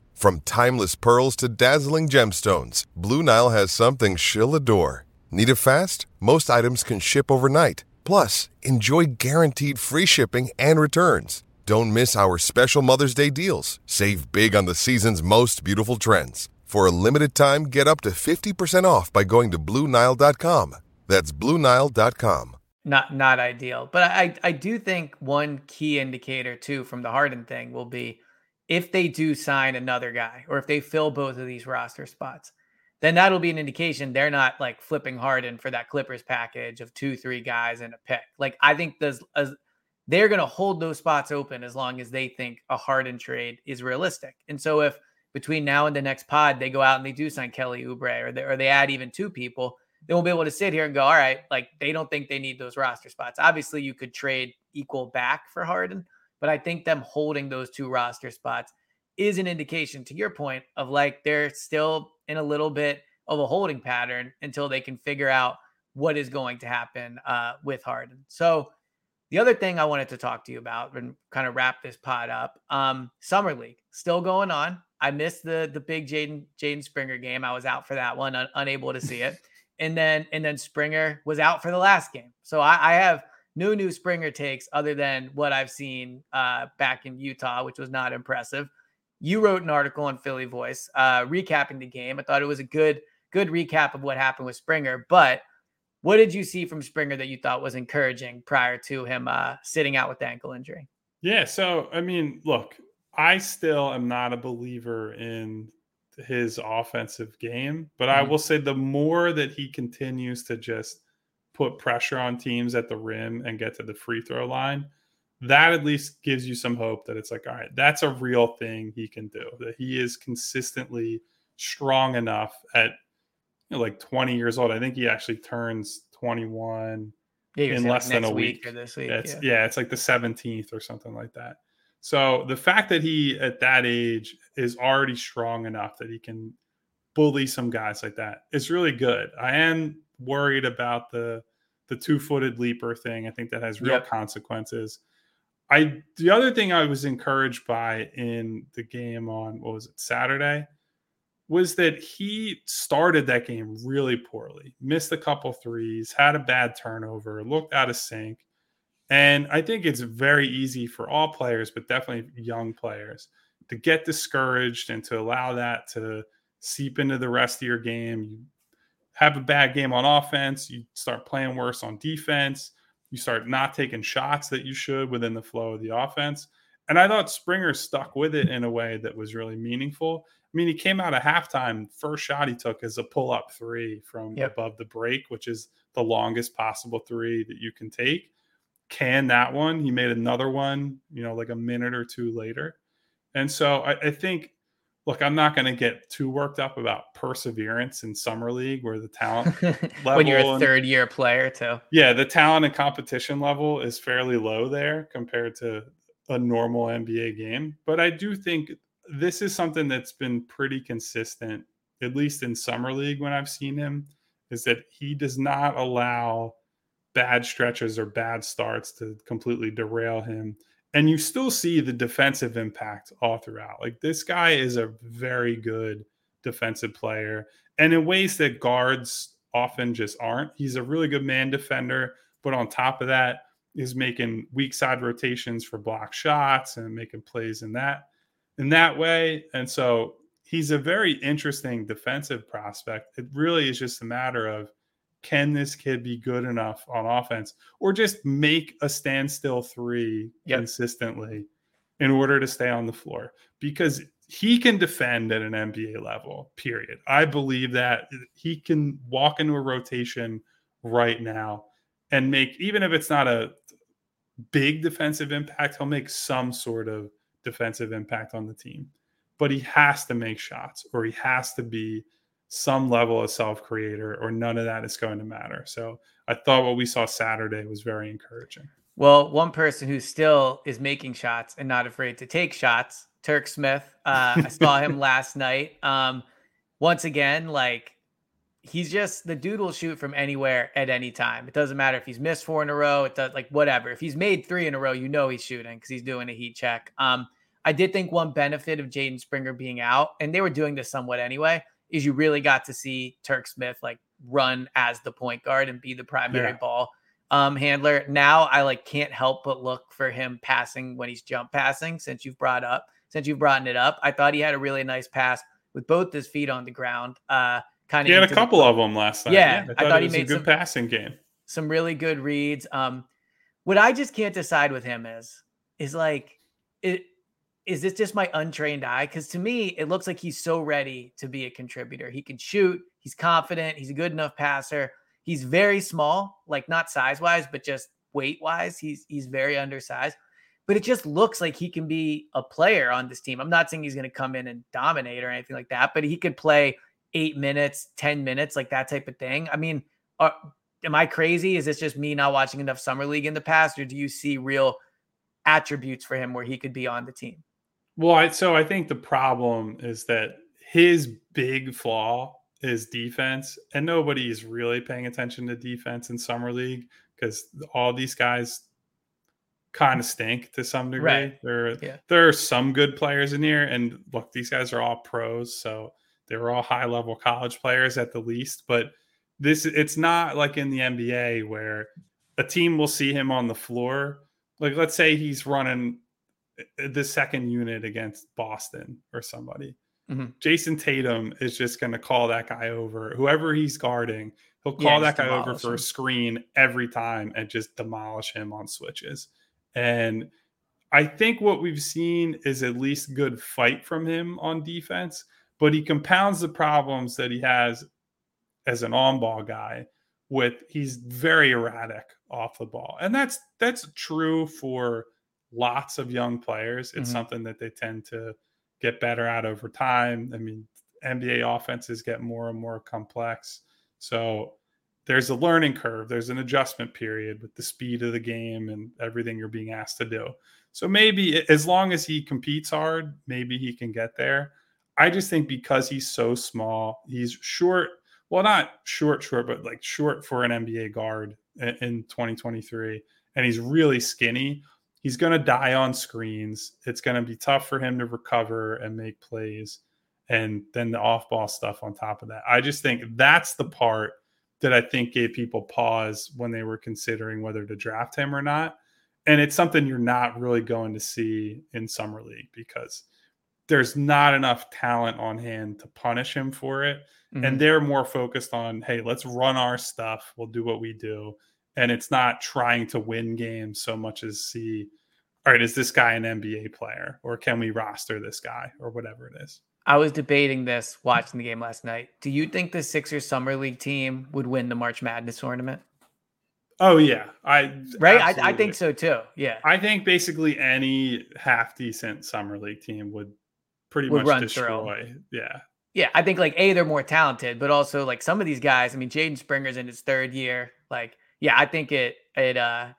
From timeless pearls to dazzling gemstones, Blue Nile has something she'll adore. Need it fast? Most items can ship overnight. Plus, enjoy guaranteed free shipping and returns. Don't miss our special Mother's Day deals. Save big on the season's most beautiful trends. For a limited time, get up to 50% off by going to BlueNile.com. That's BlueNile.com.
Not not ideal. But I I do think one key indicator too from the Harden thing will be if they do sign another guy or if they fill both of these roster spots, then that'll be an indication they're not like flipping Harden for that Clippers package of two, three guys and a pick. Like I think there's as they're going to hold those spots open as long as they think a Harden trade is realistic. And so if between now and the next pod they go out and they do sign Kelly Oubre or they, or they add even two people, they won't be able to sit here and go, all right, like they don't think they need those roster spots. Obviously, you could trade equal back for Harden, but I think them holding those two roster spots is an indication to your point of like they're still in a little bit of a holding pattern until they can figure out what is going to happen uh, with Harden. So the other thing I wanted to talk to you about and kind of wrap this pod up, um, summer league still going on. I missed the the big Jaden Jaden Springer game. I was out for that one, un- unable to see it. And then and then Springer was out for the last game. So I, I have no new Springer takes other than what I've seen uh, back in Utah, which was not impressive. You wrote an article on Philly Voice uh, recapping the game. I thought it was a good good recap of what happened with Springer. But what did you see from Springer that you thought was encouraging prior to him uh, sitting out with the ankle injury?
Yeah. So, I mean, look, I still am not a believer in his offensive game, but I
Mhm.
will say the more that he continues to just put pressure on teams at the rim and get to the free throw line, that at least gives you some hope that it's like, all right, that's a real thing he can do, that he is consistently strong enough at you know, like 20 years old. I think he actually turns 21
Yeah,
in
like,
less than a week.
this week.
Yeah, it's,
yeah.
yeah, it's like the 17th or something like that. So the fact that he at that age is already strong enough that he can bully some guys like that is really good. I am worried about the the two-footed leaper thing. I think that has real
Yep.
consequences. I the other thing I was encouraged by in the game on what was it Saturday was that he started that game really poorly, missed a couple threes, had a bad turnover, looked out of sync. And I think it's very easy for all players, but definitely young players, to get discouraged and to allow that to seep into the rest of your game. You have a bad game on offense, you start playing worse on defense, you start not taking shots that you should within the flow of the offense. And I thought Springer stuck with it in a way that was really meaningful. I mean, he came out of halftime. First shot he took is a pull up three from yep. above the break, which is the longest possible three that you can take. Can that one? He made another one, you know, like a minute or two later. And so I, I think, look, I'm not going to get too worked up about perseverance in summer league where the talent level
when you're a third and, year player too.
Yeah, the talent and competition level is fairly low there compared to a normal NBA game. But I do think this is something that's been pretty consistent, at least in summer league when I've seen him, is that he does not allow bad stretches or bad starts to completely derail him. And you still see the defensive impact all throughout. Like this guy is a very good defensive player, and in ways that guards often just aren't. He's a really good man defender, but on top of that, is making weak side rotations for block shots and making plays in that in that way. And so he's a very interesting defensive prospect. It really is just a matter of can this kid be good enough on offense or just make a standstill three yep. consistently in order to stay on the floor? Because he can defend at an NBA level, period. I believe that he can walk into a rotation right now and make, even if it's not a big defensive impact, he'll make some sort of defensive impact on the team. But he has to make shots or he has to be some level of self creator or none of that is going to matter. So I thought what we saw Saturday was very encouraging.
Well, one person who still is making shots and not afraid to take shots, Turk Smith. Uh, I saw him last night. Um, once again, like he's just the dude will shoot from anywhere at any time. It doesn't matter if he's missed four in a row. It does like whatever. If he's made three in a row, you know he's shooting because he's doing a heat check. Um, I did think one benefit of Jaden Springer being out, and they were doing this somewhat anyway, is you really got to see Turk Smith like run as the point guard and be the primary yeah. ball um, handler. Now I like can't help but look for him passing when he's jump passing. Since you've brought up, since you've brought it up, I thought he had a really nice pass with both his feet on the ground. Uh, kind of.
He had a couple the, of them last night.
Yeah, yeah. I, thought I thought, he made
a good
some,
passing game.
Some really good reads. Um, what I just can't decide with him is is like it. Is this just my untrained eye? Because to me, it looks like he's so ready to be a contributor. He can shoot. He's confident. He's a good enough passer. He's very small, like not size wise, but just weight wise. He's he's very undersized but it just looks like he can be a player on this team. I'm not saying he's going to come in and dominate or anything like that, but he could play eight minutes, 10 minutes, like that type of thing. I mean, are, am I crazy? Is this just me not watching enough Summer League in the past, or do you see real attributes for him where he could be on the team?
Well, I, so I think the problem is that his big flaw is defense, and nobody is really paying attention to defense in Summer League because all these guys kind of stink to some degree. Right. There, yeah. there are some good players in here, and look, these guys are all pros, so they were all high level college players at the least, but this it's not like in the NBA where a team will see him on the floor. Like let's say he's running the second unit against Boston or somebody. Mm-hmm. Jayson Tatum is just going to call that guy over. Whoever he's guarding, he'll call yeah, that guy over for him. a screen every time and just demolish him on switches. And I think what we've seen is at least good fight from him on defense but he compounds the problems that he has as an on-ball guy with he's very erratic off the ball. And that's that's true for lots of young players. It's mm-hmm. something that they tend to get better at over time. I mean, NBA offenses get more and more complex. So there's a learning curve, there's an adjustment period with the speed of the game and everything you're being asked to do. So maybe as long as he competes hard, maybe he can get there. I just think because he's so small, he's short. Well, not short, short, but like short for an NBA guard in 2023, and he's really skinny. He's going to die on screens. It's going to be tough for him to recover and make plays. and then the off ball stuff on top of that. I just think that's the part that I think gave people pause when they were considering whether to draft him or not. And it's something you're not really going to see in Summer League because there's not enough talent on hand to punish him for it. Mm-hmm. And they're more focused on, hey, let's run our stuff. We'll do what we do. And it's not trying to win games so much as see, all right, is this guy an NBA player or can we roster this guy or whatever it is?
I was debating this watching the game last night. Do you think the Sixers Summer League team would win the March Madness tournament?
Oh yeah, I
right. I, I, think so too. Yeah,
I think basically any half decent summer league team would pretty would much destroy. Through. Yeah,
yeah. I think like a they're more talented, but also like some of these guys. I mean, Jaden Springer's in his third year. Like, yeah, I think it it uh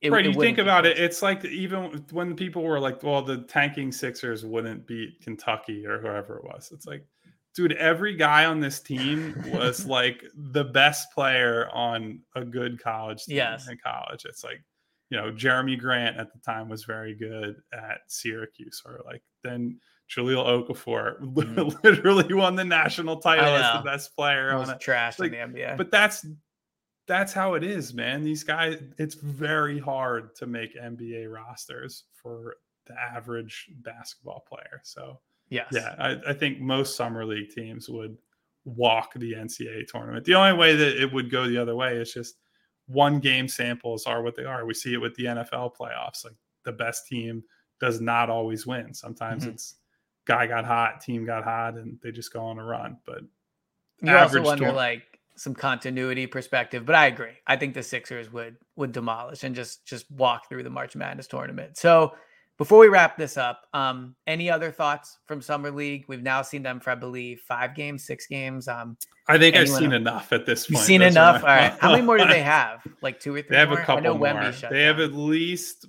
it, right, it you think about it, it's like even when people were like, "Well, the tanking Sixers wouldn't beat Kentucky or whoever it was." It's like, dude, every guy on this team was like the best player on a good college team yes. in college. It's like, you know, Jerami Grant at the time was very good at Syracuse, or like then Jahlil Okafor mm. literally won the national title as the best player on
it. Trash like, in the NBA,
but that's that's how it is, man. These guys, it's very hard to make NBA rosters for the average basketball player. So,
yes.
yeah, I, I, think most summer league teams would walk the NCAA tournament. The only way that it would go the other way is just one game samples are what they are. We see it with the NFL playoffs. Like the best team does not always win. Sometimes mm-hmm. it's guy got hot, team got hot, and they just go on a run. But
you also wonder, like, some continuity perspective. But I agree. I think the Sixers would would demolish and just just walk through the March Madness tournament. So before we wrap this up, um, any other thoughts from Summer League? We've now seen them for I believe five games, six games. Um,
I think I've seen else? enough at this point.
You've seen That's enough. All right. How many more do they have? Like two or three.
They have
more?
a couple more. They down. have at least.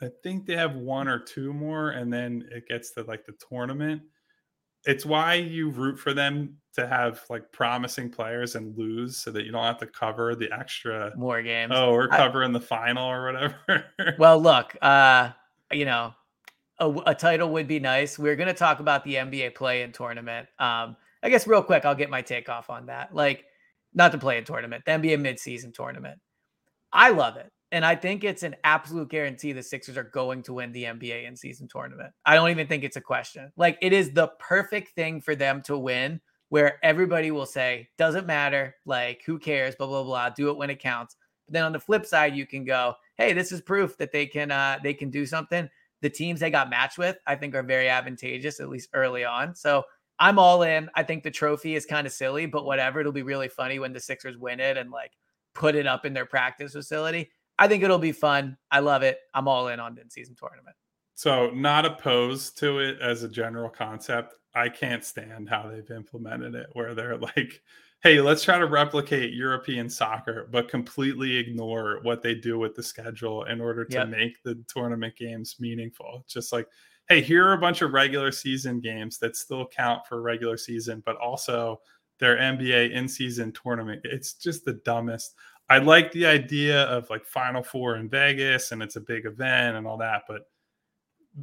I think they have one or two more, and then it gets to like the tournament it's why you root for them to have like promising players and lose so that you don't have to cover the extra
more games.
Oh, we're covering I, the final or whatever.
well, look, uh, you know, a, a, title would be nice. We're going to talk about the NBA play in tournament. Um, I guess real quick, I'll get my take off on that. Like, not the play in tournament, the NBA midseason tournament. I love it. And I think it's an absolute guarantee the Sixers are going to win the NBA in season tournament. I don't even think it's a question. Like it is the perfect thing for them to win where everybody will say, doesn't matter, like who cares, blah, blah, blah, do it when it counts. But then on the flip side, you can go, hey, this is proof that they can uh they can do something. The teams they got matched with, I think, are very advantageous, at least early on. So I'm all in. I think the trophy is kind of silly, but whatever. It'll be really funny when the Sixers win it and like put it up in their practice facility. I think it'll be fun. I love it. I'm all in on in season tournament.
So, not opposed to it as a general concept. I can't stand how they've implemented it, where they're like, hey, let's try to replicate European soccer, but completely ignore what they do with the schedule in order to yep. make the tournament games meaningful. Just like, hey, here are a bunch of regular season games that still count for regular season, but also their NBA in season tournament. It's just the dumbest. I like the idea of like Final Four in Vegas and it's a big event and all that, but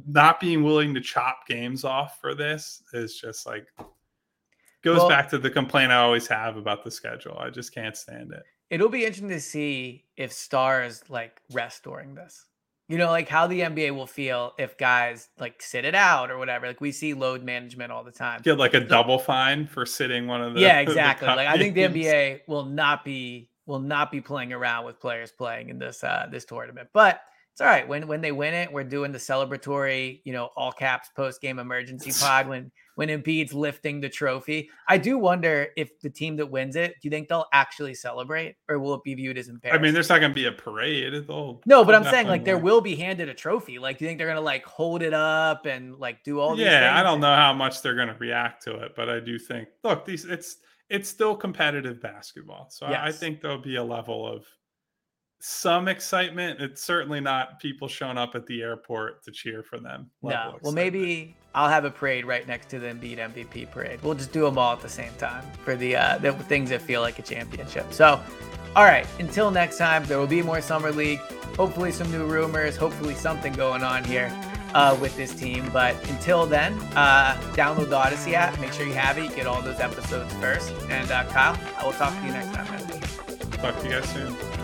not being willing to chop games off for this is just like goes well, back to the complaint I always have about the schedule. I just can't stand it.
It'll be interesting to see if stars like rest during this. You know, like how the NBA will feel if guys like sit it out or whatever. Like we see load management all the time.
Get like a double fine for sitting one of the
Yeah, exactly. The like I think the NBA will not be will not be playing around with players playing in this uh, this tournament. But it's all right. When when they win it, we're doing the celebratory, you know, all caps post game emergency pod when when Embiid's lifting the trophy. I do wonder if the team that wins it, do you think they'll actually celebrate, or will it be viewed as embarrassing?
I mean, there's not going to be a parade. They'll,
no, but I'm saying like there will be handed a trophy. Like, do you think they're going to like hold it up and like do all?
Yeah, I don't know how much they're going to react to it, but I do think look, these it's it's still competitive basketball. So yes. I think there'll be a level of some excitement. It's certainly not people showing up at the airport to cheer for them.
No. Well, maybe I'll have a parade right next to the Embiid MVP parade. We'll just do them all at the same time for the uh, the things that feel like a championship. So, all right. Until next time, there will be more summer league. Hopefully, some new rumors. Hopefully, something going on here. Uh, with this team. But until then, uh, download the Audacy app. Make sure you have it. Get all those episodes first. And uh, Kyle, I will talk to you next time.
Talk to you guys soon.